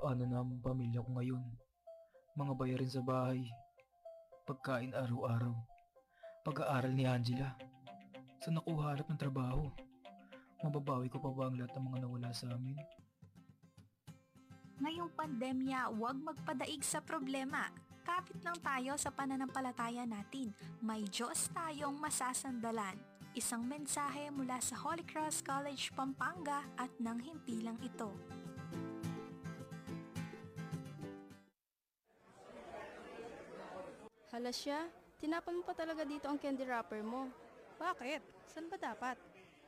Paano na ang pamilya ko ngayon? Mga bayarin sa bahay. Pagkain araw-araw. Pag-aaral ni Angela. Saan ako ng trabaho? Mababawi ko pa ba ang lahat ng mga nawala sa amin? Ngayong pandemya, huwag magpadaig sa problema. Kapit lang tayo sa pananampalataya natin. May Diyos tayong masasandalan. Isang mensahe mula sa Holy Cross College, Pampanga at nang hindi lang ito. Hala siya, tinapon mo pa talaga dito ang candy wrapper mo. Bakit? San ba dapat?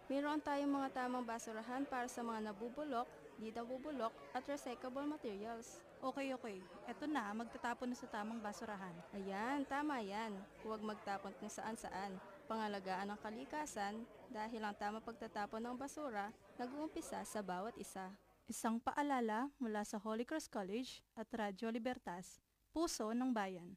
Mayroon tayong mga tamang basurahan para sa mga nabubulok, di nabubulok, at recyclable materials. Okay, okay. Eto na, magtatapon na sa tamang basurahan. Ayan, tama yan. Huwag magtapon kung saan-saan. Pangalagaan ang kalikasan dahil ang tamang pagtatapon ng basura nag-uumpisa sa bawat isa. Isang paalala mula sa Holy Cross College at Radyo Libertas, Puso ng Bayan.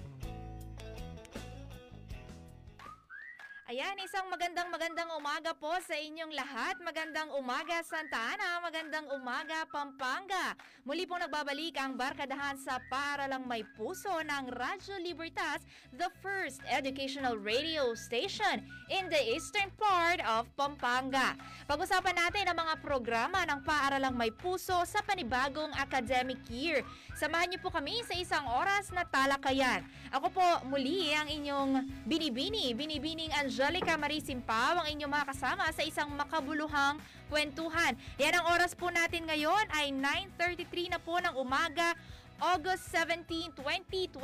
Ayan, isang magandang magandang umaga po sa inyong lahat. Magandang umaga Santa Ana, magandang umaga Pampanga. Muli pong nagbabalik ang barkadahan sa Paaralang May Puso ng Radyo Libertas, the first educational radio station in the eastern part of Pampanga. Pag-usapan natin ang mga programa ng Paaralang May Puso sa panibagong academic year. Samahan niyo po kami sa isang oras na talakayan. Ako po muli ang inyong binibini, binibining Angelica Marie Simpao, ang inyong mga kasama sa isang makabuluhang kwentuhan. Yan ang oras po natin ngayon ay 9.33 na po ng umaga, August 17, 2021.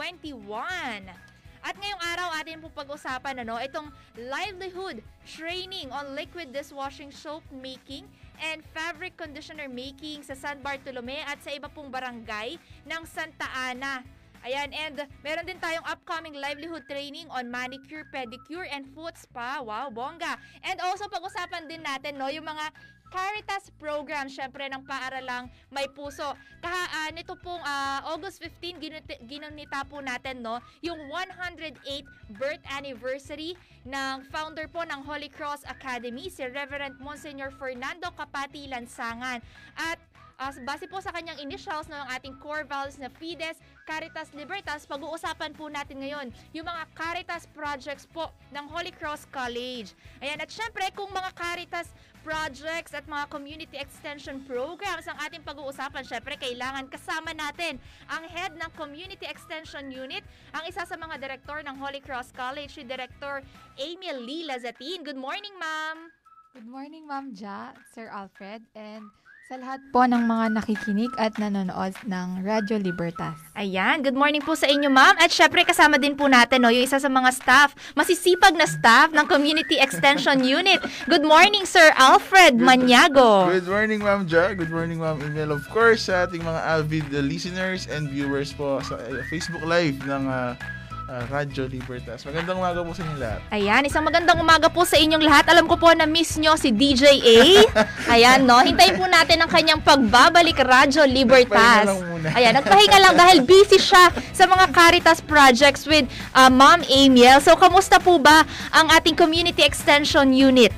At ngayong araw atin po pag-usapan ano, itong livelihood training on liquid dishwashing soap making and fabric conditioner making sa San Bartolome at sa iba pong barangay ng Santa Ana. Ayan, and meron din tayong upcoming livelihood training on manicure, pedicure, and foot spa. Wow, bongga. And also, pag-usapan din natin, no, yung mga Caritas program, syempre ng paaralang may puso. Kaha, uh, nito pong uh, August 15, ginunita, ginunita po natin, no, yung 108th birth anniversary ng founder po ng Holy Cross Academy, si Reverend Monsignor Fernando Kapati Lansangan. At Uh, base po sa kanyang initials ng ating core values na Fides, Caritas Libertas, pag-uusapan po natin ngayon yung mga Caritas projects po ng Holy Cross College. Ayan, at syempre kung mga Caritas projects at mga community extension programs ang ating pag-uusapan, syempre kailangan kasama natin ang head ng Community Extension Unit, ang isa sa mga direktor ng Holy Cross College, si Director Amy Lee Lazatin. Good morning, ma'am! Good morning, Ma'am Ja, Sir Alfred, and sa lahat po ng mga nakikinig at nanonood ng Radyo Libertas. Ayan, good morning po sa inyo ma'am. At syempre kasama din po natin no, yung isa sa mga staff, masisipag na staff ng Community Extension Unit. Good morning Sir Alfred good, Maniago. Good morning Ma'am Ja, good morning Ma'am Emil. Of course sa ating mga avid listeners and viewers po sa uh, Facebook Live ng uh, uh, Radyo Libertas. Magandang umaga po sa inyo lahat. Ayan, isang magandang umaga po sa inyong lahat. Alam ko po na miss nyo si DJ A. Ayan, no? Hintayin po natin ang kanyang pagbabalik Radyo Libertas. Ayan, nagpahinga lang dahil busy siya sa mga Caritas projects with uh, Ma'am Amiel. So, kamusta po ba ang ating Community Extension Unit?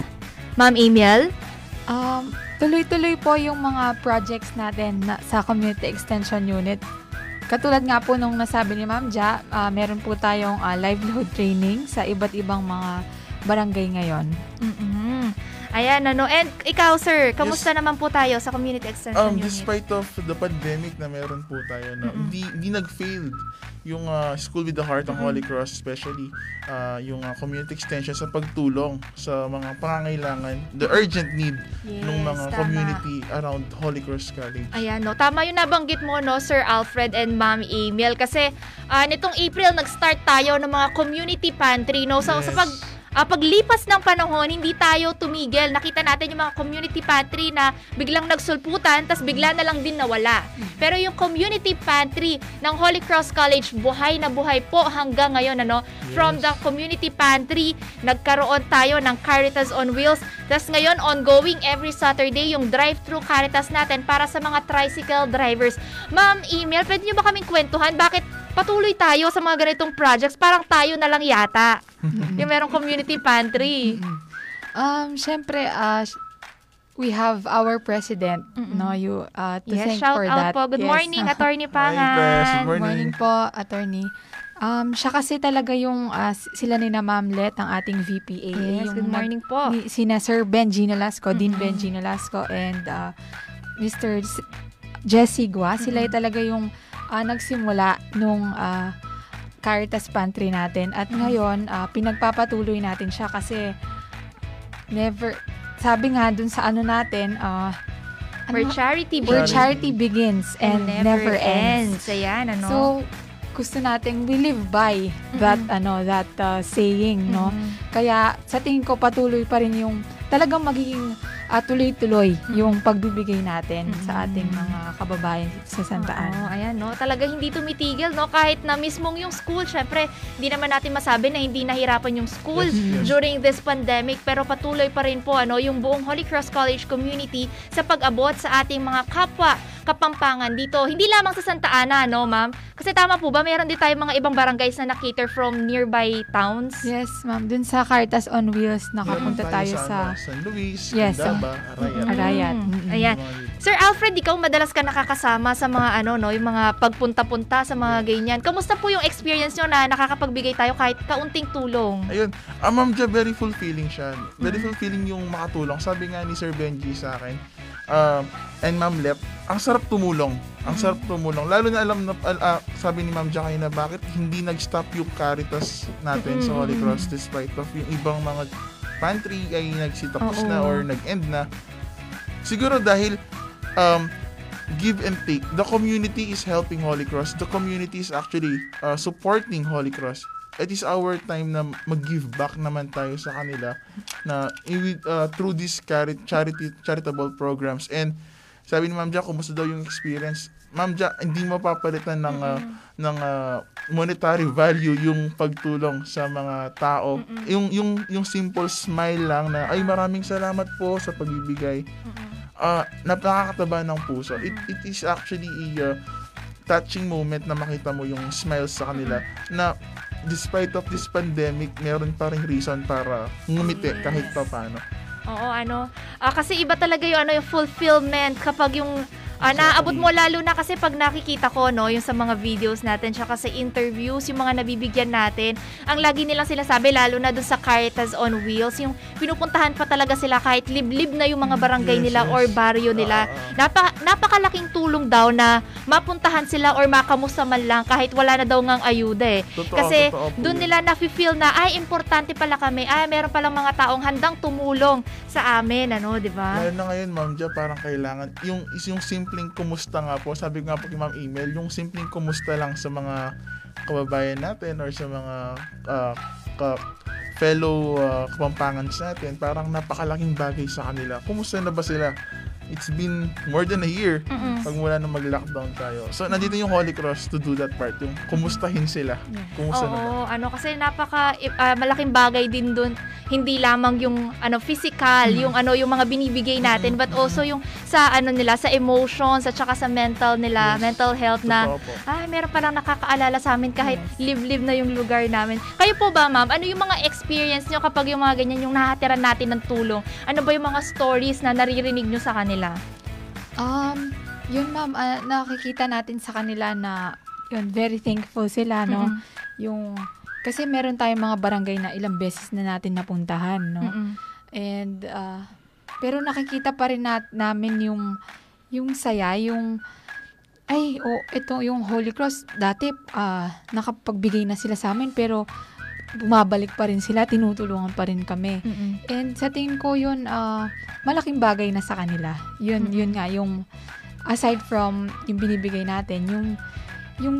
Ma'am Amiel? Um, tuloy-tuloy po yung mga projects natin na, sa Community Extension Unit. Katulad nga po nung nasabi ni Ma'am Ja, uh, meron po tayong uh, livelihood training sa iba't ibang mga barangay ngayon. Mm-hmm. Ayan, ano. And ikaw, sir, kamusta yes. naman po tayo sa Community Extension um, Unit? Despite of the pandemic na meron po tayo, no, mm-hmm. hindi, hindi nag-failed yung uh, School with the Heart ng Holy Cross, especially uh, yung uh, community extension sa pagtulong sa mga pangangailangan, the urgent need yes, ng mga tama. community around Holy Cross College. Ayan, no. Tama yung nabanggit mo, no, Sir Alfred and Ma'am Emil. Kasi uh, nitong April, nag-start tayo ng mga community pantry, no. So, yes. sa pag ah, paglipas ng panahon, hindi tayo tumigil. Nakita natin yung mga community pantry na biglang nagsulputan, tas bigla na lang din nawala. Pero yung community pantry ng Holy Cross College, buhay na buhay po hanggang ngayon. Ano? From the community pantry, nagkaroon tayo ng Caritas on Wheels. Tas ngayon, ongoing every Saturday yung drive-thru Caritas natin para sa mga tricycle drivers. Ma'am, email, pwede nyo ba kaming kwentuhan? Bakit patuloy tayo sa mga ganitong projects? Parang tayo na lang yata. yung merong community pantry. Um, syempre, uh, we have our president, Mm-mm. no, you, uh, to Yes, thank shout for out that. po. Good Yes. morning, Attorney Hi, Press. Good Pangan. morning. Morning po, attorney. Um, siya kasi talaga yung, uh, sila ni na Ma'am Let, ang ating VPA. Yes, yung good nag- morning po. ni, sina Sir Benji Nolasco, Dean Mm-mm. Benji Nolasco, and uh, Mr. Jesse Gua. Sila Mm-mm. talaga yung uh, nagsimula nung uh, Caritas Pantry natin. At ngayon, uh, pinagpapatuloy natin siya kasi never, sabi nga dun sa ano natin, uh, Where ano, charity where begins charity begins and, never, ends. Ayan, ano? So, gusto nating we live by that ano that uh, saying no Mm. kaya sa tingin ko patuloy pa rin yung talagang magiging uh, tuloy-tuloy yung pagbibigay natin sa ating Mm. mga kababayan dito sa Santa Oo, Ana. ayan, no? Talaga hindi tumitigil, no? Kahit na mismong yung school, syempre, hindi naman natin masabi na hindi nahirapan yung school Yes, yes. during this pandemic, pero patuloy pa rin po, ano, yung buong Holy Cross College community sa pag-abot sa ating mga kapwa kapampangan dito. Hindi lamang sa Santa Ana, no, ma'am? Kasi tama po ba, meron din tayong mga ibang barangays na na-cater from nearby towns? Yes, ma'am. Dun sa Caritas on Wheels, nakapunta Meron tayo sa ano, San Luis, Yes, Candaba, Arayat. Mm. Arayat. Mm. Ayan. Mga yun. Sir Alfred, ikaw madalas ka nakakasama sa mga ano no, yung mga pagpunta-punta sa mga ganyan. Kamusta po yung experience nyo na nakakapagbigay tayo kahit kaunting tulong? Ayun, ah, Ma'am Ja, very fulfilling siya. Very Mm. fulfilling yung makatulong. Sabi nga ni Sir Benji sa akin, um, and Ma'am Lep, ang sarap tumulong. Ang Mm. sarap tumulong. Lalo na alam na, ah, sabi ni Ma'am Ja kayo na bakit hindi nag-stop yung Caritas natin sa Holy. Cross despite of yung ibang mga pantry ay nagsitapos na or nag-end na. Siguro dahil um, give and take. The community is helping Holy Cross. The community is actually uh, supporting Holy Cross. It is our time na mag-give back naman tayo sa kanila na i- uh, through these chari- charity charitable programs. And sabi ni Ma'am Ja, kumusta daw yung experience? Ma'am Ja, hindi mapapalitan ng uh, ng uh, monetary value yung pagtulong sa mga tao. Yung yung yung simple smile lang na ay maraming salamat po sa pagbibigay uh, napakakataba ng puso. It, it is actually a uh, touching moment na makita mo yung smiles sa kanila na despite of this pandemic, meron pa rin reason para ngumiti kahit pa paano. Oo, ano. ah, kasi iba talaga yung ano yung fulfillment kapag yung ah, naaabot mo lalo na kasi pag nakikita ko no yung sa mga videos natin tsaka sa interviews yung mga nabibigyan natin ang lagi nilang sinasabi lalo na dun sa Caritas on Wheels yung pinupuntahan pa talaga sila kahit liblib na yung mga barangay Yes, nila yes. or baryo nila Ah, Napa, napakalaking tulong daw na mapuntahan sila or makamusta man lang kahit wala na daw ngang ayuda eh. totoo, Kasi totoo yun. nila nafe-feel na ay importante pala kami. Ay meron palang mga taong handang tumulong sa amin, ano, 'di ba? Lalo na ngayon, Ma'am Ja, parang kailangan, yung, is yung simpleng kumusta nga po, sabi ko nga po kay Ma'am Email, yung simpleng kumusta lang sa mga kababayan natin or sa mga ah, ka- fellow uh, kapampangans natin, parang napakalaking bagay sa kanila. Kumusta na ba sila? It's been more than a year Mm-mm. pag mula nang mag-lockdown tayo. So, nandito yung Holy Cross to do that part, yung kumustahin sila. Kumusta? Oo, ano kasi napaka ah, malaking bagay din doon. Hindi lamang yung ano physical, Mm. yung ano yung mga binibigay natin, but also yung sa ano nila, sa emotions at saka sa mental nila, Yes. mental health na po. ay, meron palang nakakaalala sa amin kahit live-live na yung lugar namin. Kayo po ba, ma'am? Ano yung mga experience nyo kapag yung mga ganyan, yung nahatiran natin ng tulong? Ano ba yung mga stories na naririnig nyo sa kanila? Um, yun ma'am, ah, nakikita natin sa kanila na yun, very thankful sila, no? Mm-mm. Yung, kasi meron tayong mga barangay na ilang beses na natin napuntahan, no? Mm-mm. And, ah, pero nakikita pa rin nat- namin yung, yung saya, yung, ay, oh, ito yung Holy Cross, dati, ah, nakapagbigay na sila sa amin, pero, bumabalik pa rin sila, tinutulungan pa rin kami. Mm-mm. And sa tingin ko yun, ah, malaking bagay na sa kanila. Yun, Mm-mm. yun nga, yung aside from yung binibigay natin, yung, yung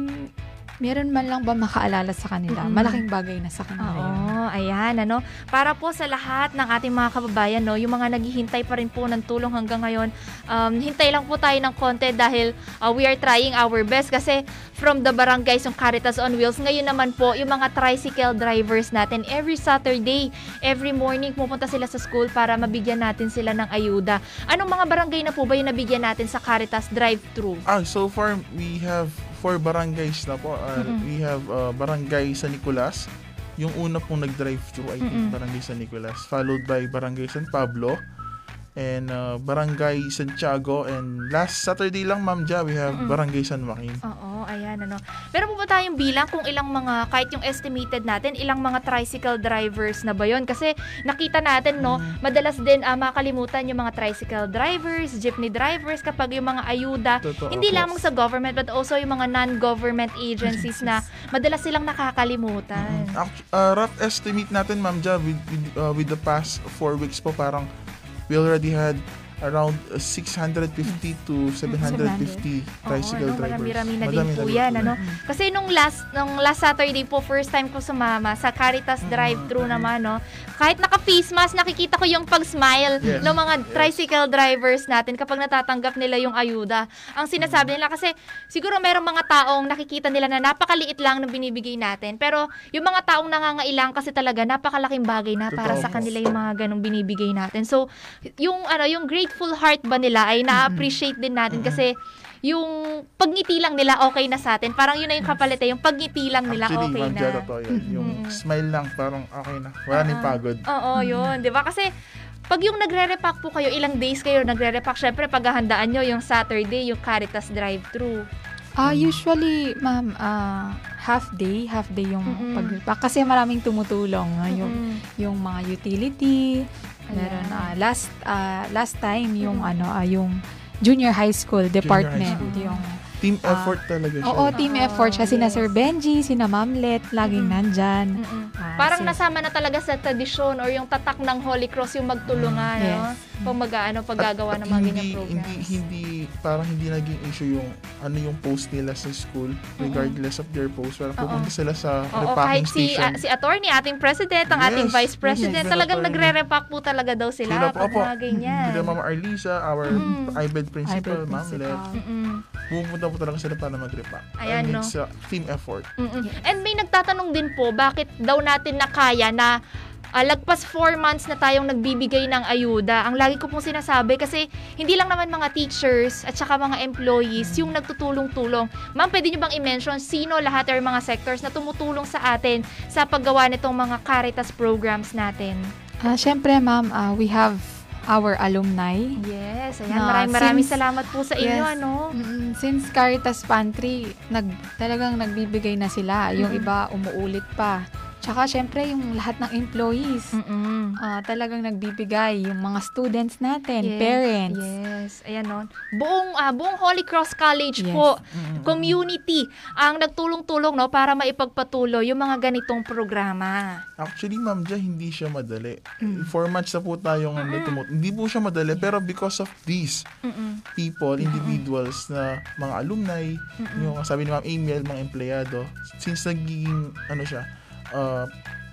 meron man lang ba makaalala sa kanila, Mm-mm. malaking bagay na sa kanila yun. Oo, ayan, ano. Para po sa lahat ng ating mga kababayan, no, yung mga naghihintay pa rin po ng tulong hanggang ngayon, um, hintay lang po tayo ng konti dahil uh, we are trying our best kasi from the barangays yung Caritas on Wheels, ngayon naman po, yung mga tricycle drivers natin, every Saturday, every morning, pupunta sila sa school para mabigyan natin sila ng ayuda. Anong mga barangay na po ba yung nabigyan natin sa Caritas drive-thru? Ah, so far we have four barangays na po. Uh, Mm-mm. We have uh, Barangay San Nicolas. Yung una pong nag-drive through, I think, Mm-mm. Barangay San Nicolas. Followed by Barangay San Pablo. And uh, Barangay Santiago. And last Saturday lang, Ma'am Ja, we have Mm-mm. Barangay San Joaquin. Oo, ayan ano. Meron po ba tayong bilang kung ilang mga, kahit yung estimated natin, ilang mga tricycle drivers na ba yun? Kasi nakita natin, no, Mm. madalas din ah, makalimutan yung mga tricycle drivers, jeepney drivers, kapag yung mga ayuda, Totoo hindi po. lamang sa government but also yung mga non-government agencies na madalas silang nakakalimutan. Act- uh, rough estimate natin, Ma'am Ja, with, with, uh, with the past four weeks po, parang we already had around uh, 650 to 750 tricycle Oo, no, drivers. marami-rami na din po yan, ano? Kasi nung last nung last Saturday po, first time ko sumama sa Caritas drive-thru Mm. naman, no? Kahit naka-face mask, nakikita ko yung pag-smile Yes. ng mga Yes. tricycle drivers natin kapag natatanggap nila yung ayuda. Ang sinasabi nila kasi siguro merong mga taong nakikita nila na napakaliit lang ng binibigay natin. Pero yung mga taong nangangailangan kasi talaga napakalaking bagay na para Totoo sa po. kanila yung mga ganong binibigay natin. So, yung ano, yung grateful heart ba nila ay na-appreciate din natin kasi yung pagngiti lang nila okay na sa atin. Parang yun na yung kapalit eh, yung pagngiti lang nila Actually, okay na. Ja, totoo yun. Yung Mm-mm. smile lang, parang okay na. Wala nang Oo. pagod. Oo, yun. 'Di ba? Kasi pag yung nagre-repack po kayo, ilang days kayo nagre-repack, syempre paghahandaan nyo yung Saturday, yung Caritas drive-thru. Ah, usually, ma'am, ah, half day, half day yung Mm-mm. pag kasi maraming tumutulong, ah, yung Mm-mm. yung mga utility, meron ah, last ah, last time yung ano ah, yung junior high school department, school. yung Team Ah, effort talaga siya. Oo, team effort siya. Sina yes. Sir Benji, sina Ma'am Let, laging Mm-mm. nandyan. Mm-mm. Ah, Parang si- nasama na talaga sa tradisyon or yung tatak ng Holy Cross yung magtulungan, Yes. no? Pag mag-ano, paggagawa At- ng mga hindi, ganyang programs. Hindi, hindi, parang hindi naging issue yung ano yung post nila sa school regardless of their post. Parang Oo. pupunta sila sa Oo, repacking kahit si, station. ah, si attorney, ating president, ang Yes, ating vice president, yes, talagang attorney. nagre-repack po talaga daw sila. Sila po, pag opo. mga ganyan. Sila Mama Arlisa, our Mm. IBED principal, Hybrid Ma'am Let. principal. Mm-mm. Pupunta po talaga sila para mag-repack. Ayan, mean, no? sa team effort. Mm-mm. And may nagtatanong din po, bakit daw natin nakaya na ah, lagpas 4 months na tayong nagbibigay ng ayuda. Ang lagi ko pong sinasabi kasi hindi lang naman mga teachers at saka mga employees yung nagtutulong-tulong. Ma'am, pwede nyo bang i-mention sino lahat or mga sectors na tumutulong sa atin sa paggawa nitong mga Caritas programs natin? Ah, syempre, ma'am, ah, we have our alumni. Yes, ayan. Na maraming maraming since- salamat po sa inyo, Yes. ano? Mm, Since Caritas Pantry, nag, talagang nagbibigay na sila. Yung Mm-mm. iba, umuulit pa. Tsaka, syempre, yung lahat ng employees, Mm-mm. ah, talagang nagbibigay. Yung mga students natin, Yes, parents. Yes, ayan no. Buong ah, buong Holy Cross College Yes. po, Mm-mm. community ang nagtulong-tulong no para maipagpatuloy yung mga ganitong programa. Actually, Ma'am Ja, hindi siya madali. Mm. Four months na po tayong ano, tumut- Hindi po siya madali, pero because of these Mm-mm. people, individuals na mga alumni, Mm-mm. yung sabi ni Ma'am Emil, mga empleyado, since nagiging, ano siya, uh,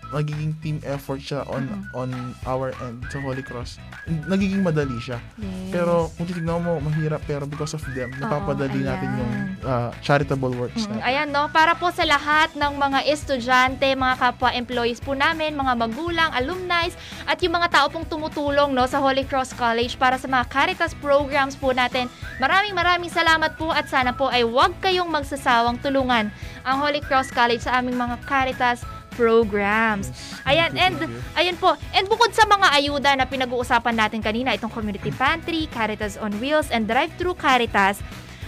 nagiging team effort siya on Mm-mm. on our end sa Holy Cross. Nagiging madali siya. Yes. Pero kung titignan mo, mahirap pero because of them, napapadali natin ayan. yung uh, charitable works Mm, natin. Ayan no, para po sa lahat ng mga estudyante, mga kapwa employees po namin, mga magulang, alumni, at yung mga tao pong tumutulong no sa Holy Cross College para sa mga Caritas programs po natin. Maraming maraming salamat po at sana po ay huwag kayong magsasawang tulungan ang Holy Cross College sa aming mga Caritas programs. Ayan, and. Ayan po. And bukod sa mga ayuda na pinag-uusapan natin kanina, itong Community Pantry, Caritas on Wheels, and Drive-Thru Caritas,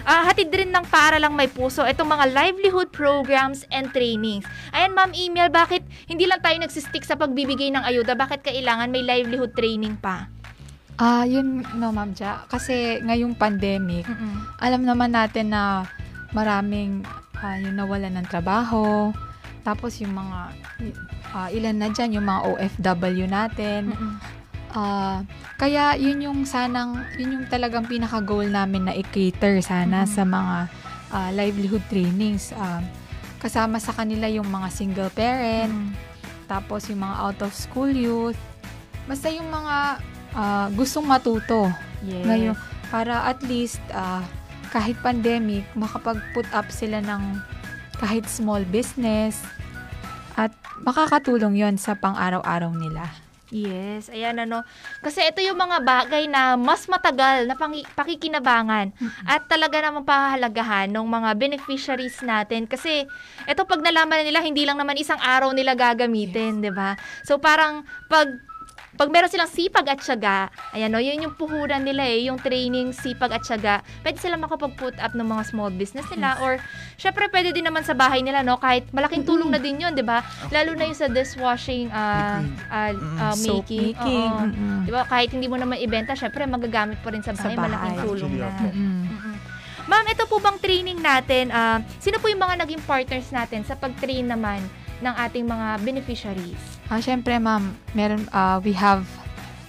ah, hatid din ng paaralang may puso itong mga livelihood programs and trainings. Ayan, Ma'am Email, bakit hindi lang tayo nagsistick sa pagbibigay ng ayuda? Bakit kailangan may livelihood training pa? Ah, yun, no, Ma'am Ja. Kasi ngayong pandemic, alam naman natin na maraming ah, yung nawalan ng trabaho. Tapos yung mga, ah, ilan na dyan, yung mga OFW natin. Ah, kaya yun yung sanang, yun yung talagang pinaka-goal namin na i-cater sana Mhm. sa mga ah, livelihood trainings. Ah, kasama sa kanila yung mga single parent, tapos yung mga out of school youth. Basta yung mga ah, gustong matuto Yes. ngayon para at least ah, kahit pandemic makapag-put up sila ng kahit small business at makakatulong yon sa pang-araw-araw nila. Yes, ayan ano. Kasi ito yung mga bagay na mas matagal na pangi- pakikinabangan at talaga namang pahahalagahan ng mga beneficiaries natin. Kasi ito pag nalaman nila, hindi lang naman isang araw nila gagamitin, di ba? So parang pag pag meron silang sipag at syaga, ayan no, yun yung puhunan nila eh, yung training, sipag at syaga, pwede sila makapag-put up ng mga small business nila or syempre pwede din naman sa bahay nila, no, kahit malaking tulong na din yun, di ba? Lalo na yung sa dishwashing ah, ah, ah, Soap making. making. oo. mm-mm. Di ba? Kahit hindi mo naman ibenta, syempre magagamit pa rin sa Sa bahay. Malaking bahay. tulong Actually, na. Ma'am, ito po bang training natin? ah, sino po yung mga naging partners natin sa pag-train naman ng ating mga beneficiaries? Ah, syempre ma'am, meron ah, we have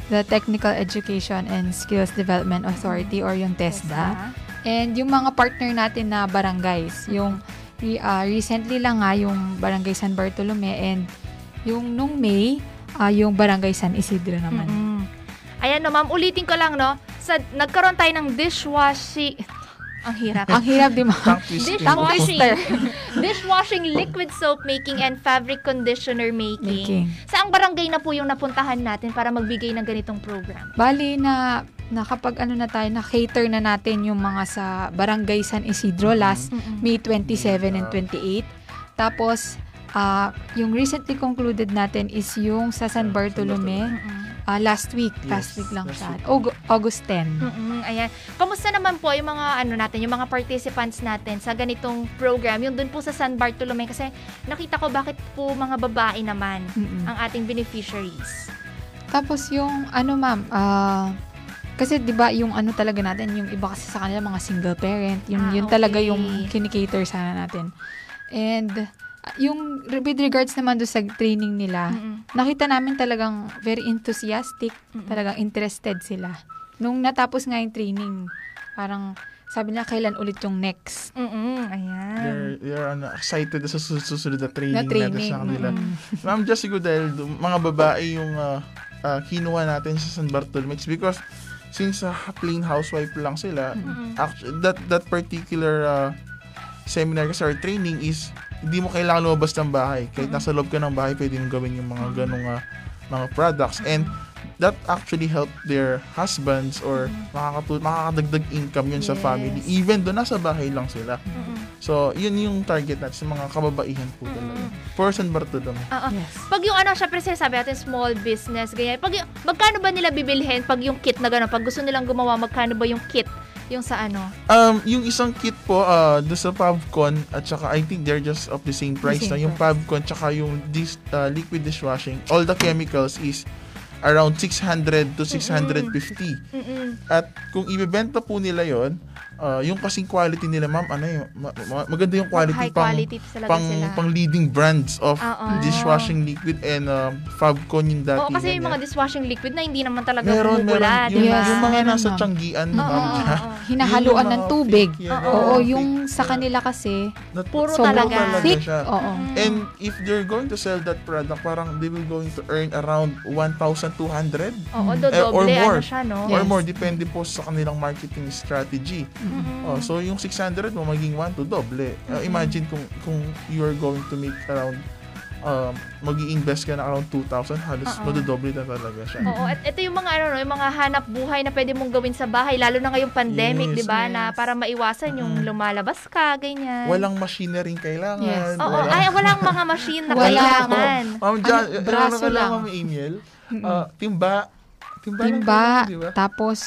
the Technical Education and Skills Development Authority or yung TESDA. And yung mga partner natin na barangays, yung ah, recently lang nga yung Barangay San Bartolome and yung nung May, ah, yung Barangay San Isidro naman. Mm-mm. Ayan no, ma'am, ulitin ko lang, no? Sa, nagkaroon tayo ng dishwashing... Ang hirap. Ang hirap di ma'am. Tongue twisting. Dishwashing. Dishwashing, liquid soap making, and fabric conditioner making. Making. Saang barangay na po yung napuntahan natin para magbigay ng ganitong program? Bali na nakapag ano na tayo, na cater na natin yung mga sa Barangay San Isidro last May 27 and 28. Tapos, ah, yung recently concluded natin is yung sa San Bartolome ah, last week. last Yes, week lang last siya. week. August 10. Mm-mm, ayan. Kamusta naman po yung mga ano natin, yung mga participants natin sa ganitong program, yung dun po sa San Bartolome kasi nakita ko bakit po mga babae naman Mm-mm. ang ating beneficiaries. Tapos yung ano ma'am, ah, kasi 'di ba yung ano talaga natin, yung iba kasi sa kanila mga single parent, yun Ah, yun talaga okay. yung kinikater sana natin. And yung with regards naman do sa training nila, Mm-mm. nakita namin talagang very enthusiastic, Mm-mm. talagang interested sila. Nung natapos nga yung training, parang sabi nila kailan ulit yung next Mm-mm, ayan. They're, they're ano, excited sa sus- susunod na training, na natin training. sa kanila. Mm. Ma'am, just siguro dahil mga babae yung ah, ah, kinuha natin sa San Bartolome It's because since ah, plain housewife lang sila, Mm-mm. actually, that that particular ah, seminar kasi or training is hindi mo kailangan lumabas ng bahay. Kahit nasa loob ka ng bahay, pwede mo gawin yung mga ganong ah, mga products. And that actually helped their husbands or makakatu- makakadagdag income yun sa Yes. family. Even doon, nasa bahay lang sila. Mm-mm. So, yun yung target natin sa mga kababaihan po talaga. For San Bartolome. Oo. Yes. Pag yung ano, syempre sinasabi natin small business, ganyan. Pag yung, magkano ba nila bibilhin pag yung kit na gano'n? Pag gusto nilang gumawa, magkano ba yung kit? Yung sa ano? Um, yung isang kit po, uh, doon sa Pavcon, at saka I think they're just of the same price same na. Yung Pavcon, tsaka yung dis, uh, liquid dishwashing, all the chemicals is around 600 to 650. Mm-mm. At kung ibebenta po nila yon uh, yung kasing quality nila, ma'am, ano yun, ma- ma- maganda yung quality, High pang, quality pang, sila. pang leading brands of Oo. dishwashing liquid and um, Fabcon yung dati. Oo, kasi yung mga dishwashing liquid na hindi naman talaga meron, bumubula, meron. di Yung, ba? Yes. yung mga Meron, nasa ma'am. tiyanggian, Oo, ma'am, oo, dyan. oo. Hinahaluan Yung ng tubig. yan, Oo, Oo, fake. yung sa kanila kasi Not- Puro sobrang talaga. thick. siya. Oo. Mm. And if they're going to sell that product, parang they will going to earn around 1,200 Oo, Mm. dodoble, Eh, or more. ano siya, no? or more, depende po sa kanilang marketing strategy. Mm-mm. Oh, so yung 600 mo maging 1 to doble. Uh, imagine kung kung you are going to make around um, mag-i-invest ka na around 2,000, halos Oo. madodoble na talaga siya. Oo, at ito yung mga ano, no, yung mga hanap buhay na pwede mong gawin sa bahay, lalo na ngayong pandemic, Yes. 'di ba? Na Yes. para maiwasan yung Mm. lumalabas ka, ganyan. Walang machinery kailangan. Yes. Oo, walang- ay walang mga machine na Wala. kailangan. Ma'am, dyan, Ano, ano, braso lang, lang. Ma'am Emil, ah, timba. Timba, lang timba, kailangan, di ba? tapos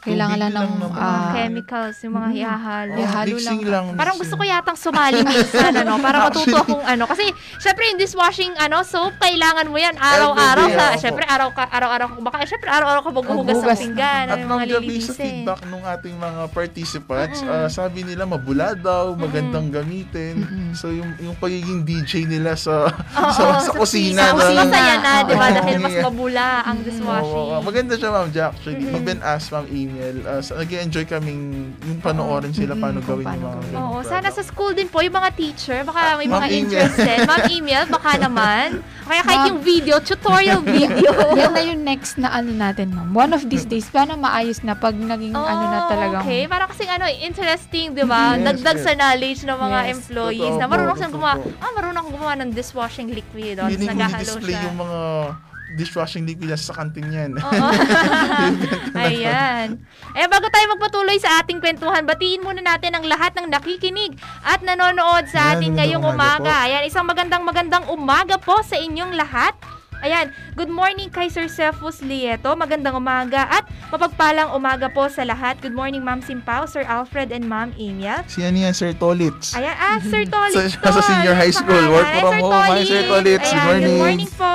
kailangan lang ng naman. Mga ah, chemicals, yung mga Mm. ihahalo. Oh, ihalo mixing lang. lang. Parang gusto ko yatang sumali minsan, ano, para matuto akong ano. Kasi, syempre, yung dishwashing, ano, soap, kailangan mo yan araw-araw sa, syempre, araw ka, araw-araw ka, baka, syempre, araw-araw ka maghuhugas ng pinggan, At mga gabi sa feedback ng ating mga participants, Mm-mm. ah, sabi nila mabula daw, magandang gamitin. Mm-mm. So yung yung pagiging DJ nila sa Oo, sa, sa kusina. Sa na- kusina, masaya na, di ba? Dahil mas mabula ang dishwashing. maganda siya, Ma'am Jack. Actually, even ask Ma'am Amy Emil. Uh, so, nag-enjoy kaming yung panoorin sila Mm-mm, paano gawin paano yung mga gawin. Oo, sana sa school din po, yung mga teacher, baka may Ma'am mga Email. interested. Ma'am email, baka naman. Kaya kahit Ma'am- yung video, tutorial video. Yan na yung next na ano natin, ma'am. One of these days, paano maayos na pag naging ano na talagang... Okay, para kasi ano, interesting, di ba? Yes, Dagdag yes. sa knowledge ng mga Yes. employees Totoo na marunong po, silang gumawa. Ah, marunong akong gumawa ng dishwashing liquid. Hindi ko naghahalo display siya. yung mga dishwashing liquid sa kantin yan. Ayan. Eh, bago tayo magpatuloy sa ating kwentuhan, batiin muna natin ang lahat ng nakikinig at nanonood sa Ayan, atin magandang ngayong umaga umaga. Ayan, isang magandang magandang umaga po sa inyong lahat. Ayan, good morning kay Sir Cephus Lieto. Magandang umaga at mapagpalang umaga po sa lahat. Good morning, Ma'am Simpao, Sir Alfred, and Ma'am Emil. Si ano yan, Sir Tolitz. Ayan, ah, Sir Tolit. Sa- sa senior high school. Work from home. Hi, Sir Tolit. Good Ayan, morning. Good morning po.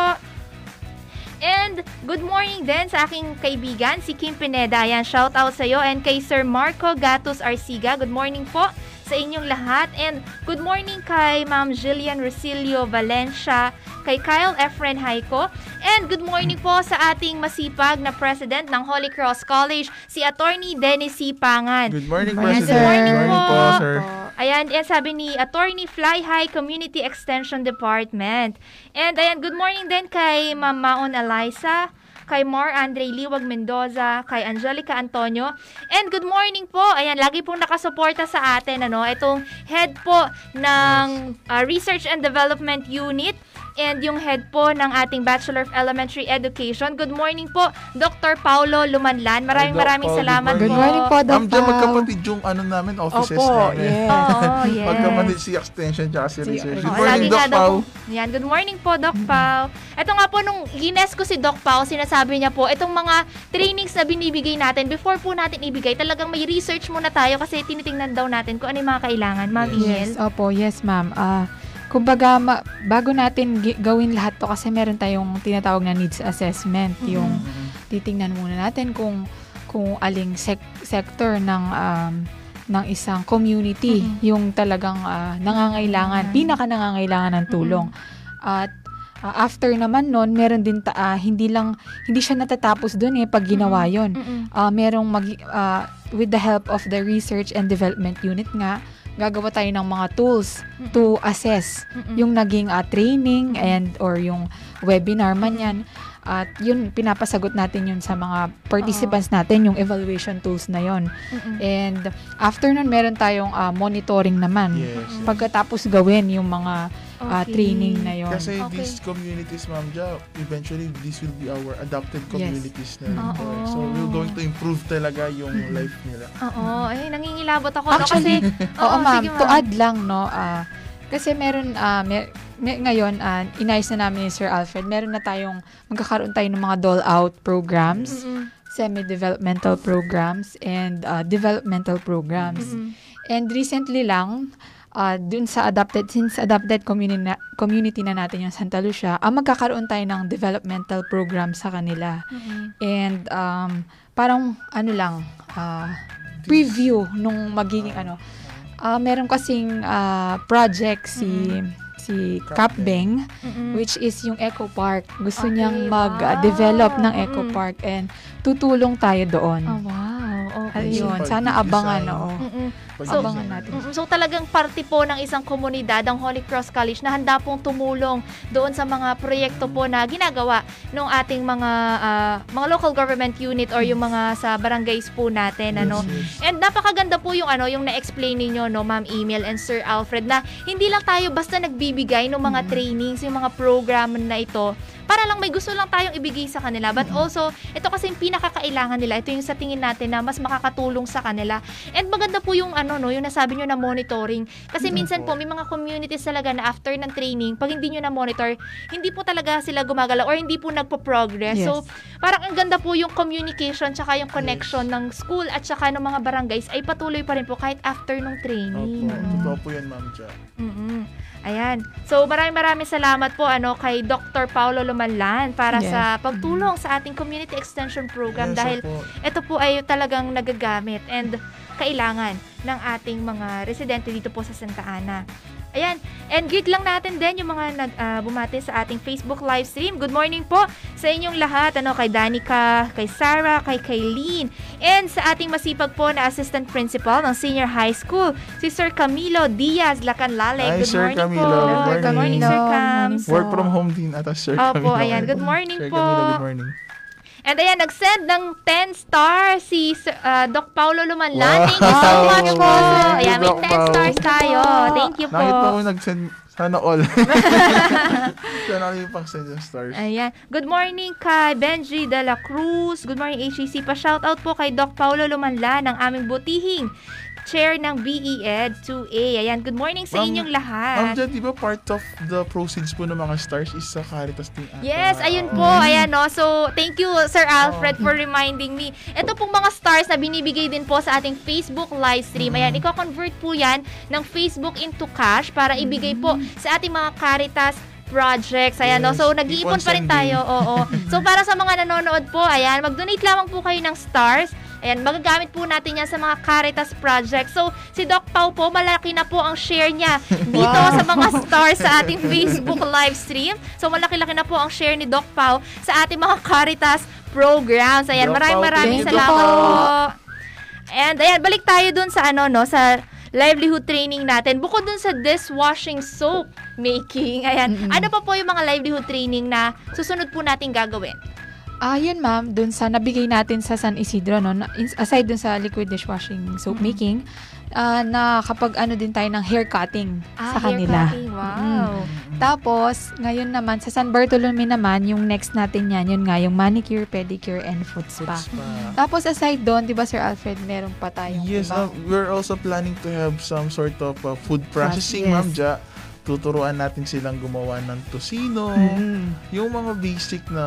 And good morning din sa aking kaibigan, si Kim Pineda. Ayan, shout out sa iyo. And kay Sir Marco Gatus Arsiga. Good morning po sa inyong lahat. And good morning kay Ma'am Jillian Rosilio Valencia, kay Kyle Efren Haiko. And good morning po sa ating masipag na president ng Holy Cross College, si Attorney Dennis C. Pangan. Good morning, Morning, President. sir. Good morning po, po. sir. Ayan, yan sabi ni Attorney Fly High Community Extension Department. And ayan, good morning din kay Ma'am Maon Eliza, kay Mar Andre Liwag Mendoza, kay Angelica Antonio. And good morning po. Ayan, lagi pong nakasuporta sa atin ano, itong head po ng uh, Research and Development Unit and yung head po ng ating Bachelor of Elementary Education. Good morning po, Dr. Paulo Lumanlan. Maraming maraming Paul, salamat good Good po. morning po, Doc Ma'am, magkapatid yung ano namin, offices Opo, namin. yes. Oo, yes. Magkapatid si Extension tsaka si Research. Oo, Good Oo, morning, Doc Pao. Yan, good morning po, Doc Pao. Ito nga po, nung gines ko si Doc Pao, sinasabi niya po, itong mga trainings na binibigay natin, before po natin ibigay, talagang may research muna tayo kasi tinitingnan daw natin kung ano yung mga kailangan. Ma'am Yes. Yes, opo, yes ma'am. Ah, kumbaga, ma- bago natin gi- gawin lahat to kasi meron tayong tinatawag na needs assessment. Yung Mhm. titingnan muna natin kung kung aling sec- sector ng um, ng isang community Mm-mm. yung talagang ah, nangangailangan, Mm. pinaka nangangailangan ng tulong. At ah, after naman nun, meron din ta- ah, hindi lang hindi siya natatapos doon eh pag ginawa yon. Mm-mm. Ah, merong mag- ah, with the help of the research and development unit nga gagawa tayo ng mga tools Mm-mm. to assess Mm-mm. yung naging ah, training and or yung webinar man yan at yun pinapasagot natin yun sa mga participants natin yung evaluation tools na yon Mm-mm. and after nun meron tayong ah, monitoring naman Yes. pagkatapos gawin yung mga ah, Okay. training na yon Kasi Okay. these communities, Ma'am Ja, eventually, this will be our adopted Yes. communities na. Oo. So, we're going to improve talaga yung life nila. Oo, ay, nangingilabot ako. no? Actually, kasi, Oo, ma'am. sige, To add lang, no, ah, kasi meron, ah, mer- mer- ngayon, uh, inayos na namin ni Sir Alfred, meron na tayong, magkakaroon tayo ng mga dole-out programs, Mm-mm. semi-developmental programs, and ah, developmental programs. Mm-mm. And recently lang, ah, dun sa adopted, since adopted community na, community na natin yung Santa Lucia, ah, magkakaroon tayo ng developmental program sa kanila. Mm-mm. And um, parang ano lang, ah, preview nung magiging ano. Ah, meron kasing ah, project si si Capbeng Mm-mm. which is yung Eco Park. Gusto Okay, niyang mag-develop ng wow. Eco Mm-mm. Park and tutulong tayo doon. Oh, wow. Okay. Ayun, sana abangan, oo. Mm-mm. So, Abangan natin. Mm, So talagang parte po ng isang komunidad, ang Holy Cross College, na handa pong tumulong doon sa mga proyekto po na ginagawa ng ating mga ah, mga local government unit or yung mga sa barangays po natin. Ano. Yes, yes. And napakaganda po yung ano, yung na-explain ninyo, no, Ma'am Emil and Sir Alfred, na hindi lang tayo basta nagbibigay ng mga trainings, yung mga program na ito, para lang may gusto lang tayong ibigay sa kanila. But also, ito kasi yung pinakakailangan nila. Ito yung sa tingin natin na mas makakatulong sa kanila. And maganda po yung ano, no, yung nasabi nyo na monitoring. Kasi minsan po, may mga communities talaga na after ng training, pag hindi nyo na monitor, hindi po talaga sila gumagala or hindi po nagpo-progress. Yes. So, parang ang ganda po yung communication tsaka yung connection ng school at tsaka ng mga barangays ay patuloy pa rin po kahit after ng training. Opo, ano. totoo po yan, Ma'am Ja. Mm-mm. Ayan. So, maraming maraming salamat po ano kay Dr. Paulo Lumanlan para Yes. sa pagtulong sa ating community extension program Yes, dahil opo. ito po ay talagang nagagamit and kailangan ng ating mga residente dito po sa Santa Ana. Ayan, and greet lang natin din yung mga nag ah, bumati sa ating Facebook live stream. Good morning po sa inyong lahat. Ano, kay Danica, kay Sarah, kay Kaylin, and sa ating masipag po na assistant principal ng senior high school, si Sir Camilo Diaz Lacanlale. Hi, Good Sir morning Camilo. po. Good morning. Good morning, Sir. Morning Work from home din ata, Sir Opo, Camilo. ayan. Good morning Sir po. Camilo, good morning. And ayan, nag-send ng 10 stars si Sir- ah, Doc Paulo Lumanlan. Wow. Thank you so much po. Thank you, Ayan, may Doc 10 Pao. stars tayo. Thank you po. Nakita ko nag-send, sana all. sana kayo pang send yung stars. Ayan. Good morning kay Benji de la Cruz. Good morning HEC. Pa-shoutout po kay Doc Paulo Lumanlan ng aming butihing chair ng BEd 2A. Ayan, good morning sa Ma'am- inyong Ma'am lahat. Jan, di ba part of the proceeds po ng mga stars is sa Caritas din ata? Yes, ayun po. Oo. Ayan, no. So, thank you, Sir Alfred, for reminding me. Ito pong mga stars na binibigay din po sa ating Facebook live stream. Ayan, i-convert po yan ng Facebook into cash para ibigay po sa ating mga Caritas projects. Ayan, no. Yes, So, keep nag-iipon on pa rin tayo. Oo. So, para sa mga nanonood po, ayan, mag-donate lamang po kayo ng stars. Ayan, magagamit po natin yan sa mga Caritas project. So, si Doc Pau po, malaki na po ang share niya dito sa mga stars sa ating Facebook live stream. So, malaki-laki na po ang share ni Doc Pau sa ating mga Caritas programs. Ayan, maraming maraming salamat po. And ayan, balik tayo dun sa ano, no, sa livelihood training natin. Bukod dun sa dishwashing soap making, ayan, Mm-mm. ano pa po yung mga livelihood training na susunod po natin gagawin? Ah, yun ma'am, dun sa nabigay natin sa San Isidro, no, na- aside dun sa liquid dishwashing soap Mhm. making, ah, na kapag ano din tayo ng hair cutting Ah, sa hair kanila. cutting. Wow. Tapos, ngayon naman, sa San Bartolome naman, yung next natin yan, yun nga, yung manicure, pedicure, and foot spa. Foot spa. Tapos, aside doon, di ba Sir Alfred, meron pa tayong Yes, iba. uh, we're also planning to have some sort of uh, food processing, yes. Ma'am Ja. Tuturuan natin silang gumawa ng tosino, Mm. yung mga basic na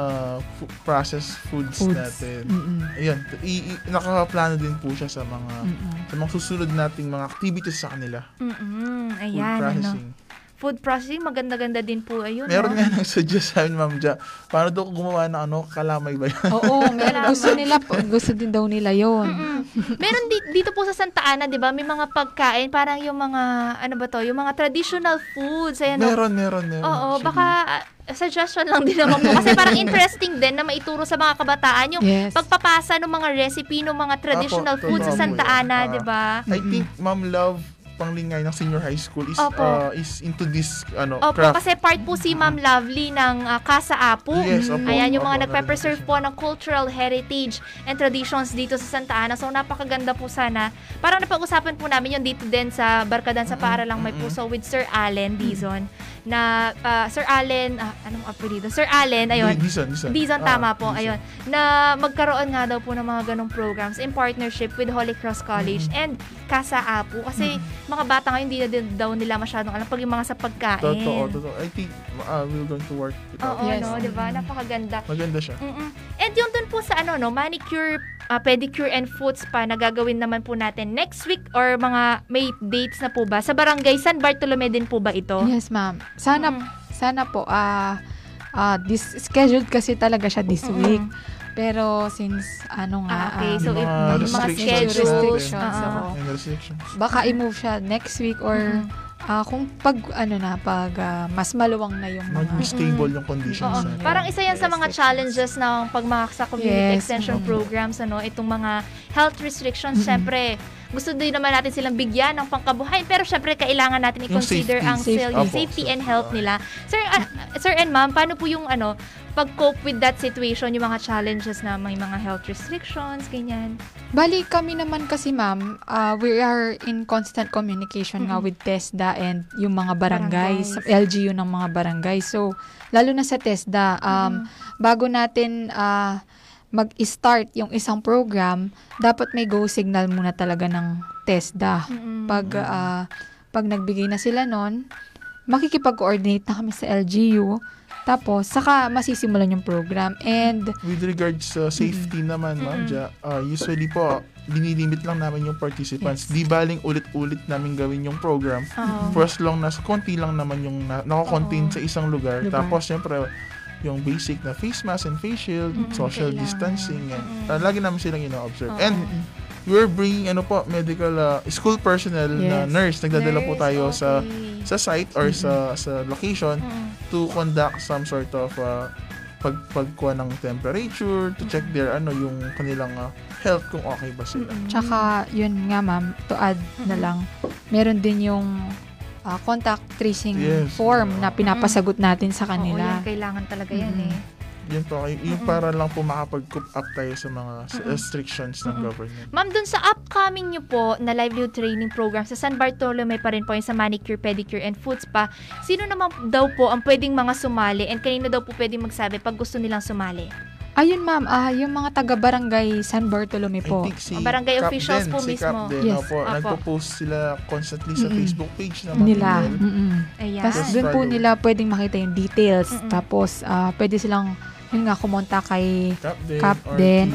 fu- processed foods, Foods. natin. Mm-mm. Ayun, i- i- nakaplano din po siya sa mga Mm-mm. sa mga susunod nating mga activities sa kanila. Mm-mm. Food Ayan, ano. Food processing, maganda-ganda din po. Ayun, Meron no? nga nag-suggest sa amin, Ma'am Ja, paano daw gumawa ng ano, kalamay ba yun? Oo, meron. gusto nila, po- gusto din daw nila yon. Mm-mm. Meron di- dito po sa Santa Ana, 'di ba? May mga pagkain, parang yung mga ano ba 'to, yung mga traditional foods, ayan. no? meron, meron, meron. Oo, actually. baka ah, suggestion lang din naman po kasi parang interesting din na maituro sa mga kabataan yung Yes. pagpapasa ng mga recipe ng mga traditional Apo, foods sa Santa. Ana, Ah. 'di ba? I think Ma'am Love panglingay ng senior high school is Opo. uh, is into this ano Opo, craft. kasi part po si Ma'am Lovely ng ah, Casa Apo. Yes, opo. Ayan, yung Opo, mga nagpe-preserve narinig ko po ng cultural heritage and traditions dito sa Santa Ana. So, napakaganda po sana. Parang napag-usapan po namin yung dito din sa Barkadan sa Paaralang May. Puso with Sir Allen Dizon. Na, ah, Sir Allen, ah, anong apelido? Sir Allen, ayun. Di- Dizon, Dizon. Dizon, Ah, tama po. Dizon. Ayun. Na magkaroon nga daw po ng mga ganong programs in partnership with Holy Cross College and Casa Apo. Kasi mga bata ngayon, hindi na din daw nila masyadong alam pag yung mga sa pagkain. Totoo, totoo. I think uh, we're going to work it out. Oo, Yes. no, 'di ba? Napakaganda. Maganda siya. Mm-mm. And yung dun po sa ano no, manicure, ah, pedicure and foot spa na gagawin naman po natin next week or mga may dates na po ba sa Barangay San Bartolome din po ba ito? Yes, ma'am. Sana, Mm. sana po, ah, ah, this, scheduled kasi talaga siya this Mm-mm. week. Pero since, ano nga, Ah, okay. So, Yung if mga yung mga restrictions schedules, restrictions. And restrictions. baka i-move siya next week or Mm-mm. Ah, kung pag, ano na, pag ah, mas maluwang na yung mga... Maging stable yung conditions Oo. natin. Parang isa yan sa mga challenges ng pagmahak sa community Yes. extension Mm. programs ano itong mga health restrictions Mm-mm. syempre gusto din naman natin silang bigyan ng pangkabuhayan pero syempre kailangan natin i-consider safety. ang Safety. yung safety and health nila sir ah, sir and ma'am paano po yung ano pag-cope with that situation yung mga challenges na may mga health restrictions ganyan Bali, kami naman kasi ma'am, ah, we are in constant communication nga Mm-mm. with TESDA and yung mga barangays, Barangays. LGU ng mga barangay. So, lalo na sa TESDA, um, bago natin ah, mag-start yung isang program, dapat may go signal muna talaga ng TESDA. Mm-mm. Pag, ah, pag nagbigay na sila nun, makikipag-coordinate na kami sa LGU. Tapos, saka masisimulan yung program. And, With regards sa safety naman, Mm-mm. Ma'am Ja, uh, usually po, dinilimit lang namin yung participants. Di baling ulit-ulit namin gawin yung program. Oo. For as long na konti lang naman yung na, nakakontain Oo. sa isang lugar. Lugar. Tapos, syempre, yung basic na face mask and face shield, Mm-mm, social kailangan. distancing, and Mm-mm. uh, lagi namin silang ino-observe. Oo. And we're bringing ano po, medical uh, school personnel na Yes. nurse. Nagdadala po Nurse, tayo sa okay. sa site or sa sa location Mm-mm. to conduct some sort of uh, pag pagkuha ng temperature, to check their ano yung kanilang uh, health kung okay ba sila. Tsaka, yun nga ma'am, to add na lang, meron din yung ah, contact tracing Yes. form na pinapasagot natin sa Oo, kanila. yan, kailangan talaga yan Mm-mm. eh. Yun po, yung Mm-mm. para lang po makapag-coop up tayo sa mga Mm-mm. restrictions ng Mm-mm. government. Ma'am, dun sa upcoming nyo po na livelihood training program sa San Bartolome pa rin po yung sa manicure, pedicure, and foot spa, sino naman daw po ang pwedeng mga sumali and kanino daw po pwedeng magsabi pag gusto nilang sumali? Ayun ma'am, ah, yung mga taga-barangay San Bartolome I po. think si Ang barangay Cap officials din, po si mismo. Cap din, Yes. opo, Opo. nagpo-post sila constantly sa Mm-mm. Facebook page ng nila. Mm-mm. Ayan. Tapos doon po nila pwedeng makita yung details. Mm-mm. Tapos ah, pwede silang yun nga kumonta kay Cap din, Cap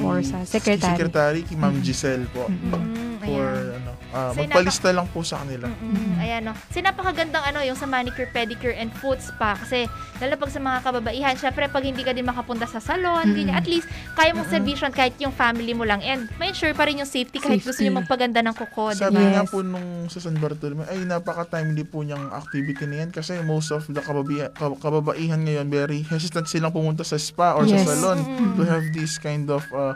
or, or sa si secretary. secretary, kay Ma'am. Giselle po. Mm-mm. Mm, For ayan. ano, ah, Kasi magpalista lang po sa kanila. Mm-mm. Ayan, no. Kasi napakagandang ano, yung sa manicure, pedicure, and foot spa. Kasi, lalo pag sa mga kababaihan, syempre, pag hindi ka din makapunta sa salon, Mm-mm. ganyan, at least, kaya mong servisyon kahit yung family mo lang. And, may ensure pa rin yung safety kahit gusto Safety. nyo magpaganda ng kuko, di Sabi ba? nga po nung sa San Bartolome, ay napaka-timely po niyang activity na yan kasi most of the kababi- kab- kababaihan ngayon very hesitant silang pumunta sa spa or Yes. sa salon Mm-mm. to have this kind of uh,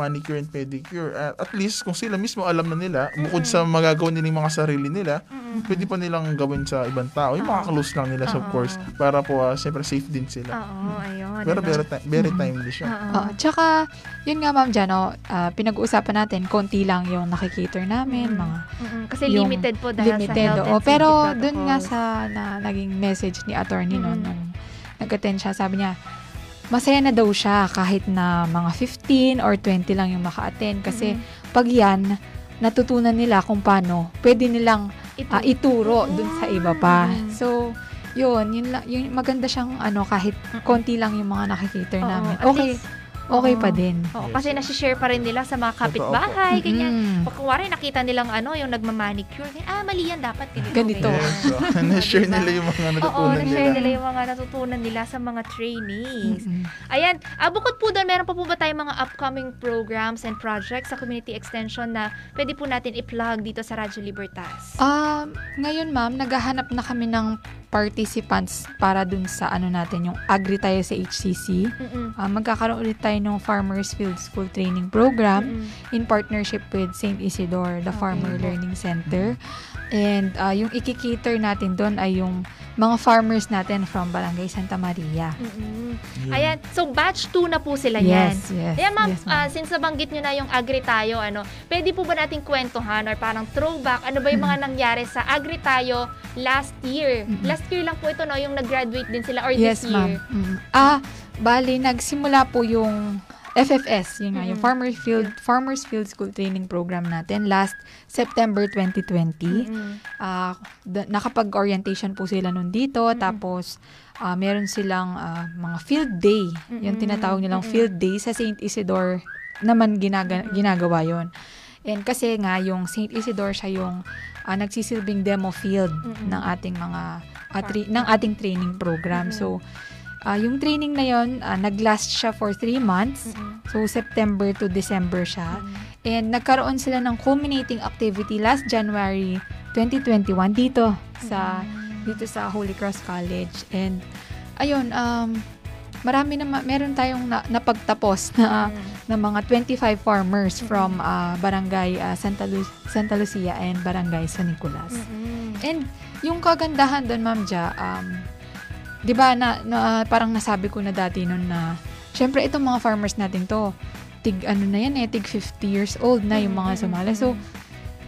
manicure and pedicure. At at least kung sila mismo alam na nila, bukod sa magagawa nila yung mga sarili nila, pwede pa nilang gawin sa ibang tao. Yung mga Oo. close lang nila, of Oo. course, para po uh, siyempre safe din sila. Oo, ayun. Pero very, ti- very Mm. timely siya. Oo. Tsaka, yun nga ma'am dyan, oh, ah, pinag-uusapan natin, konti lang yung nakikater namin, Mm. mga Mm-mm. Kasi yung limited po dahil limited. sa health oo. and Pero safety dun nga protocols. sa na, naging message ni attorney no, Mm-mm. nung nag-attend siya, sabi niya, masaya na daw siya kahit na mga 15 or 20 lang yung maka-attend. Kasi Mm-mm. pag yan, natutunan nila kung paano pwede nilang Ito. ah, ituro dun sa iba pa. Mm. So, yun, yun, yun, maganda siyang ano, kahit Mm-mm. konti lang yung mga nakikater namin. Okay, least, okay pa din. Oo, Yes. kasi nasi-share pa rin nila sa mga kapitbahay, ganyan. Mm. Pag kunwari nakita nilang ano, yung nagmamanicure, ah, mali yan, dapat ganito. Ganito. ganyan. Yes, so, na-share nila yung mga Oo, natutunan na-share nila. nila yung mga natutunan nila sa mga trainees. Mm-mm. Ayan, ah, bukod po doon, meron pa po ba tayong mga upcoming programs and projects sa community extension na pwede po natin i-plug dito sa Radyo Libertas? Um, ngayon ma'am, naghahanap na kami ng participants para dun sa ano natin, yung agri tayo sa HCC. Mm-mm. Ah, magkakaroon ulit tayo ng Farmers Field School Training Program Mm-mm. in partnership with St. Isidore, the Okay. Farmer Learning Center. And ah, yung ikikater natin doon ay yung mga farmers natin from Barangay Santa Maria. Mm-mm. Yun. Ayan, so batch 2 na po sila yan. Yes, yes. Ayan ma'am, yes, ah, since nabanggit nyo na yung agri tayo, ano, pwede po ba nating kwentuhan or parang throwback, ano ba yung mga nangyari sa agri tayo last year? Mm-mm. Last year lang po ito, no? Yung nag-graduate din sila or yes, this ma'am. year? Mm. Ah, bali, nagsimula po yung FFS, yun nga, yung Mm. Farmers Field, Farmers Field School Training Program natin last September 2020. Mm-mm. Ah, da- nakapag-orientation po sila nun dito. Mm-mm. Tapos, ah, meron silang ah, mga field day. Yung Mm-mm. tinatawag nilang Mm-mm. field day sa St. Isidore naman ginaga- Mm-mm. ginagawa yon And kasi nga, yung St. Isidore siya yung ah, nagsisilbing demo field Mm-mm. ng ating mga tri- ng ating training program. Mm-mm. So, ah, yung training na yon ah, nag-last siya for three months. Mm-mm. So, September to December siya. Mm-mm. And nagkaroon sila ng culminating activity last January 2021 dito sa Mm-mm. dito sa Holy Cross College. And ayun, um marami na ma- meron tayong na, napagtapos na, Mm. na mga 25 farmers Mm-mm. from ah, Barangay ah, Santa, Lu- Santa Lucia and Barangay San Nicolas. Mm-mm. And yung kagandahan doon, Ma'am Ja, um, 'di ba na, na parang nasabi ko na dati noon na syempre itong mga farmers natin to tig ano na yan eh tig 50 years old na yung mga Mm-mm. sumali. So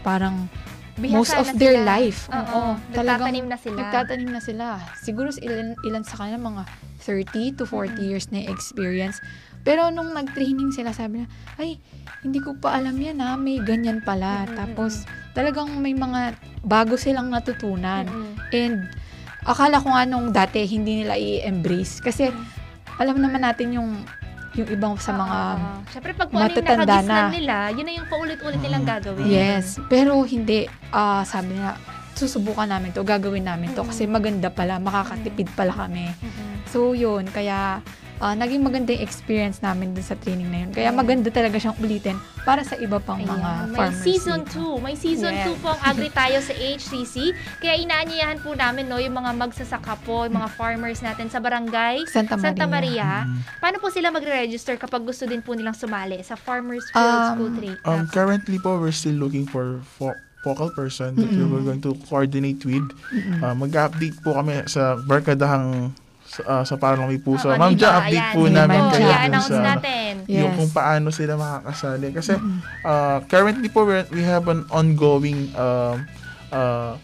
parang Bihasa most of their sila. life, Oo, oo, talagang nagtatanim na sila. nagtatanim na sila. Siguro ilan, ilan sa kanila mga 30 to 40 Mm-mm. years na experience. Pero nung nag-training sila, sabi na, ay, hindi ko pa alam yan ha, may ganyan pala. Mm-mm, Tapos, talagang may mga bago silang natutunan. Mm-mm. And, akala ko nga nung dati, hindi nila i-embrace. Kasi, alam naman natin yung yung ibang sa mga Oo. Siyempre, pag matatanda na. nila, yun na yung paulit-ulit nilang gagawin. Yes, pero hindi. ah sabi nila, susubukan namin to, gagawin namin to. Mm-mm. Kasi maganda pala, makakatipid pala kami. Mm-mm. So, yun. Kaya, ah, naging maganda yung experience namin dun sa training na yun. Kaya maganda talaga siyang ulitin para sa iba pang mga Ayan, may farmers. season dito. 2. May season 2 Yes. po ang Agri tayo sa HCC. Kaya inaanyayahan po namin no, yung mga magsasaka po, yung mga farmers natin sa barangay Santa Maria. Santa Maria. Mm. Paano po sila magre-register kapag gusto din po nilang sumali sa Farmers Field Um, School Trade? Um, currently po, we're still looking for fo- focal person that Mm-mm. we're going to coordinate with. Mm-mm. Uh, mag-update po kami sa barkadahang sa, uh, sa Parang May Puso. Oo, Ma'am dito, Ja, update ayan, po dito, namin Ma'am kayo Ja. dun i-announce sa natin. yung Yes. kung paano sila makakasali. Kasi uh, currently po, we're, we have an ongoing um, uh,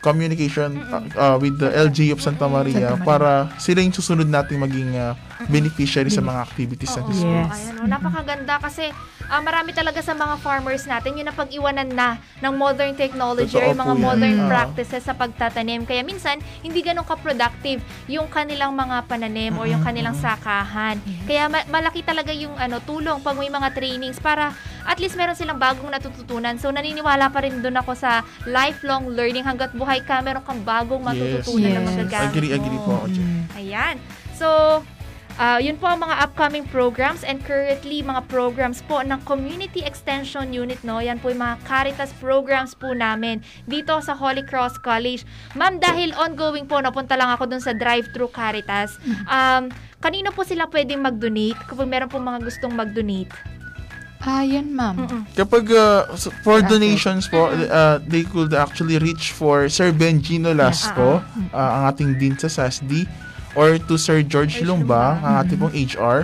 communication uh, with the LG of Santa Maria, Santa Maria. para sila yung susunod nating maging uh, beneficiary sa mga activities Oo, natin. sa Yes. ayan, oh, napakaganda kasi ah, marami talaga sa mga farmers natin yung napag-iwanan na ng modern technology or Totoo yung mga modern Mm. practices sa pagtatanim. Kaya minsan, hindi ganun ka-productive yung kanilang mga pananim or yung kanilang sakahan. Kaya ma- malaki talaga yung ano tulong pag may mga trainings para at least meron silang bagong natututunan. So naniniwala pa rin doon ako sa lifelong learning hanggat buhay ka, meron kang bagong matututunan na Yes. magagamit Agree, agree po ako dyan. Ayan. So, ah, yun po ang mga upcoming programs and currently mga programs po ng Community Extension Unit, no? Yan po yung mga Caritas programs po namin dito sa Holy Cross College. Ma'am, dahil ongoing po, napunta lang ako dun sa drive-thru Caritas. Um, kanino po sila pwedeng mag-donate kapag meron po mga gustong mag-donate? Ah, yun, ma'am. Mm-mm. Kapag uh, for donations po, uh, they could actually reach for Sir Benjino Lasco, uh, ang ating dean sa SASD, or to Sir George Lumba, ang ating pong HR,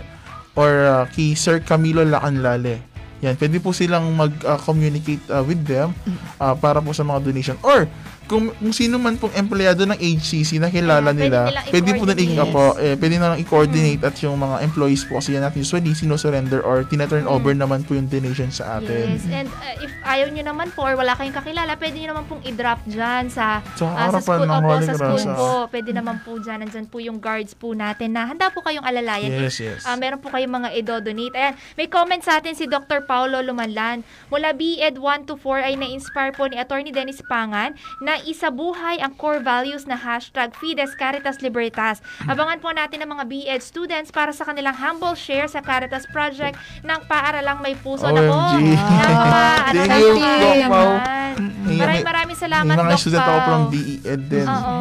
or uh, kay Sir Camilo Lacanlale. Yan, pwede po silang mag-communicate uh, with them uh, para po sa mga donation. Or, kung, kung sino man pong empleyado ng HCC na kilala Ayan, pwede nila, pwede po na i-coordinate. po, eh, pwede na lang i-coordinate at yung mga employees po kasi yan natin usually sino-surrender or tina-turn over naman po yung donation sa atin. Yes, and uh, if ayaw nyo naman po or wala kayong kakilala, pwede nyo naman pong i-drop dyan sa Sa Ah, sa school, ng opo, sa school ah. po. Pwede naman po dyan. Nandyan po yung guards po natin na handa po kayong alalayan. Yes, yes. Ah, meron po kayong mga idodonate. Ayan, may comment sa atin si Dr. Paulo Lumanlan. Mula BEd 1 to 4 ay na-inspire po ni Attorney Dennis Pangan na isabuhay ang core values na hashtag Fides Caritas Libertas. Abangan po natin ang mga BEd students para sa kanilang humble share sa Caritas Project ng Paaralang May Puso. Nako, OMG. napaka, ano Thank you. Maraming may- maraming salamat, May mga Doc student ako Pao. from DED din. Oo.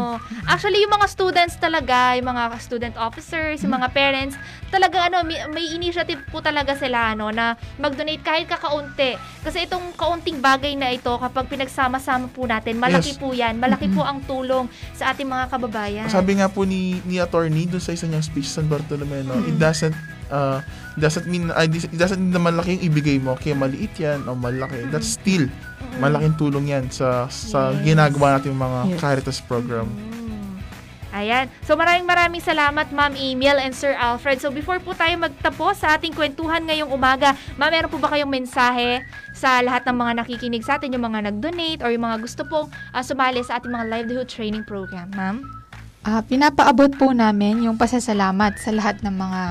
Actually, yung mga students talaga, yung mga student officers, yung mga parents, talaga ano, may, may initiative po talaga sila ano na mag-donate kahit kakaunti. Kasi itong kaunting bagay na ito kapag pinagsama-sama po natin, malaki Yes. po 'yan. Malaki po ang tulong sa ating mga kababayan. Sabi nga po ni ni attorney doon sa isa niyang speech sa San Bartolome, no, it doesn't uh, it doesn't mean uh, it doesn't mean na malaki yung ibigay mo kaya maliit yan o malaki. That's still malaking tulong yan sa sa Yes. ginagawa nating mga Yes. Caritas program. Mm. Ayan. So maraming maraming salamat Ma'am Emil and Sir Alfred. So before po tayo magtapos sa ating kwentuhan ngayong umaga, Ma'am, meron po ba kayong mensahe sa lahat ng mga nakikinig sa atin, yung mga nag-donate or yung mga gusto pong ah, sumali sa ating mga livelihood training program, Ma'am? Ah, pinapaabot po namin yung pasasalamat sa lahat ng mga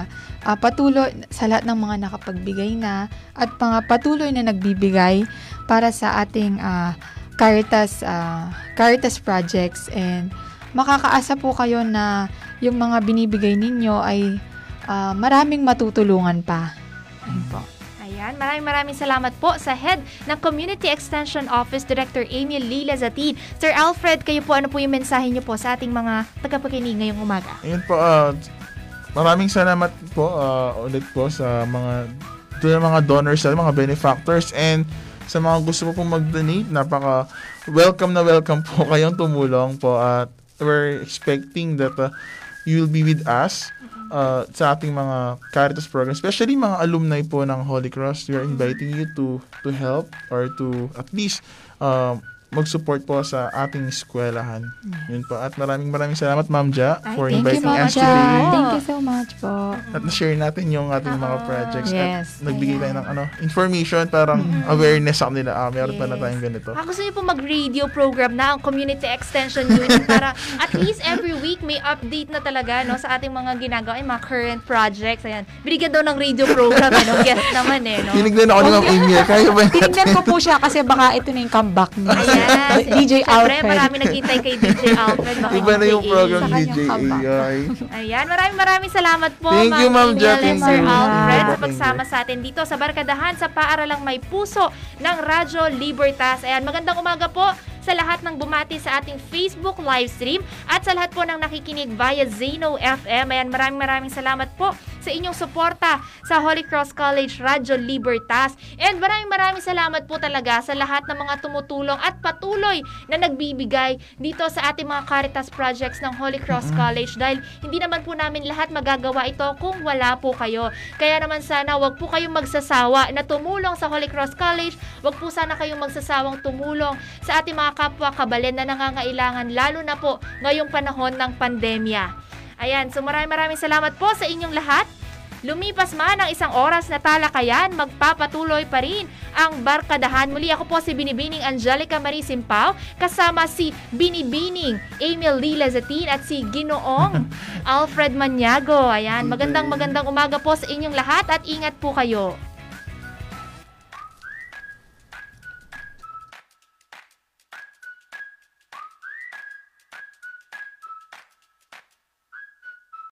ah, patuloy sa lahat ng mga nakapagbigay na at mga patuloy na nagbibigay para sa ating ah, Caritas ah, Caritas projects and makakaasa po kayo na yung mga binibigay ninyo ay ah, maraming matutulungan pa. Ayun po. Ayan, maraming maraming salamat po sa head ng Community Extension Office Director Emil Lila Zatin. Sir Alfred, kayo po ano po yung mensahe niyo po sa ating mga tagapakinig ngayong umaga? Ayun po, uh, maraming salamat po uh, ulit po sa mga doon mga donors sa mga benefactors and sa mga gusto po pong mag-donate, napaka welcome na welcome po kayong tumulong po at we're expecting that uh, you'll be with us uh, sa ating mga Caritas program, especially mga alumni po ng Holy Cross. We are inviting you to to help or to at least uh, mag-support po sa ating eskwelahan. Yun po. At maraming maraming salamat, Ma'am Ja, Ay, for Thank you, inviting Mama us today. Thank you so much po. At na-share natin yung ating mga Oo. projects. Yes. At nagbigay tayo ng ano, information, parang awareness sa kanila. Ah, meron pala Yes. tayong ganito. Ah, gusto niyo po mag-radio program na ang Community Extension Unit para at least every week may update na talaga no sa ating mga ginagawa, yung mga current projects. Ayan. Binigyan daw ng radio program, ano, guest naman eh, no? Tinignan ako ni Ma'am Emil. Kaya ba natin? Tinignan ko po siya kasi baka ito na yung comeback niya. Ayan. Yes. DJ Siyempre, Alfred. marami naghintay kay DJ Alfred. Iba na yung program Sa DJ. AI. Ayan, maraming maraming salamat po, Thank you, Ma'am Angel Jack and and Sir. Alfred sa pagsama sa atin dito sa Barkadahan sa Paaralang May Puso ng Radyo Libertas. Ayan, magandang umaga po sa lahat ng bumati sa ating Facebook live stream at sa lahat po ng nakikinig via Zeno FM. Ayan, maraming maraming salamat po sa inyong suporta sa Holy Cross College Radyo Libertas. And maraming maraming salamat po talaga sa lahat ng mga tumutulong at patuloy na nagbibigay dito sa ating mga Caritas projects ng Holy Cross College dahil hindi naman po namin lahat magagawa ito kung wala po kayo. Kaya naman sana wag po kayong magsasawa na tumulong sa Holy Cross College. Wag po sana kayong magsasawang tumulong sa ating mga kapwa kabalen na nangangailangan lalo na po ngayong panahon ng pandemya. Ayan, so maraming maraming salamat po sa inyong lahat. Lumipas man ang isang oras na talakayan, magpapatuloy pa rin ang barkadahan. Muli ako po si Binibining Angelica Marie Simpao, kasama si Binibining Emil Lila Zatin at si Ginoong Alfred Maniago. Ayan, magandang magandang umaga po sa inyong lahat at ingat po kayo.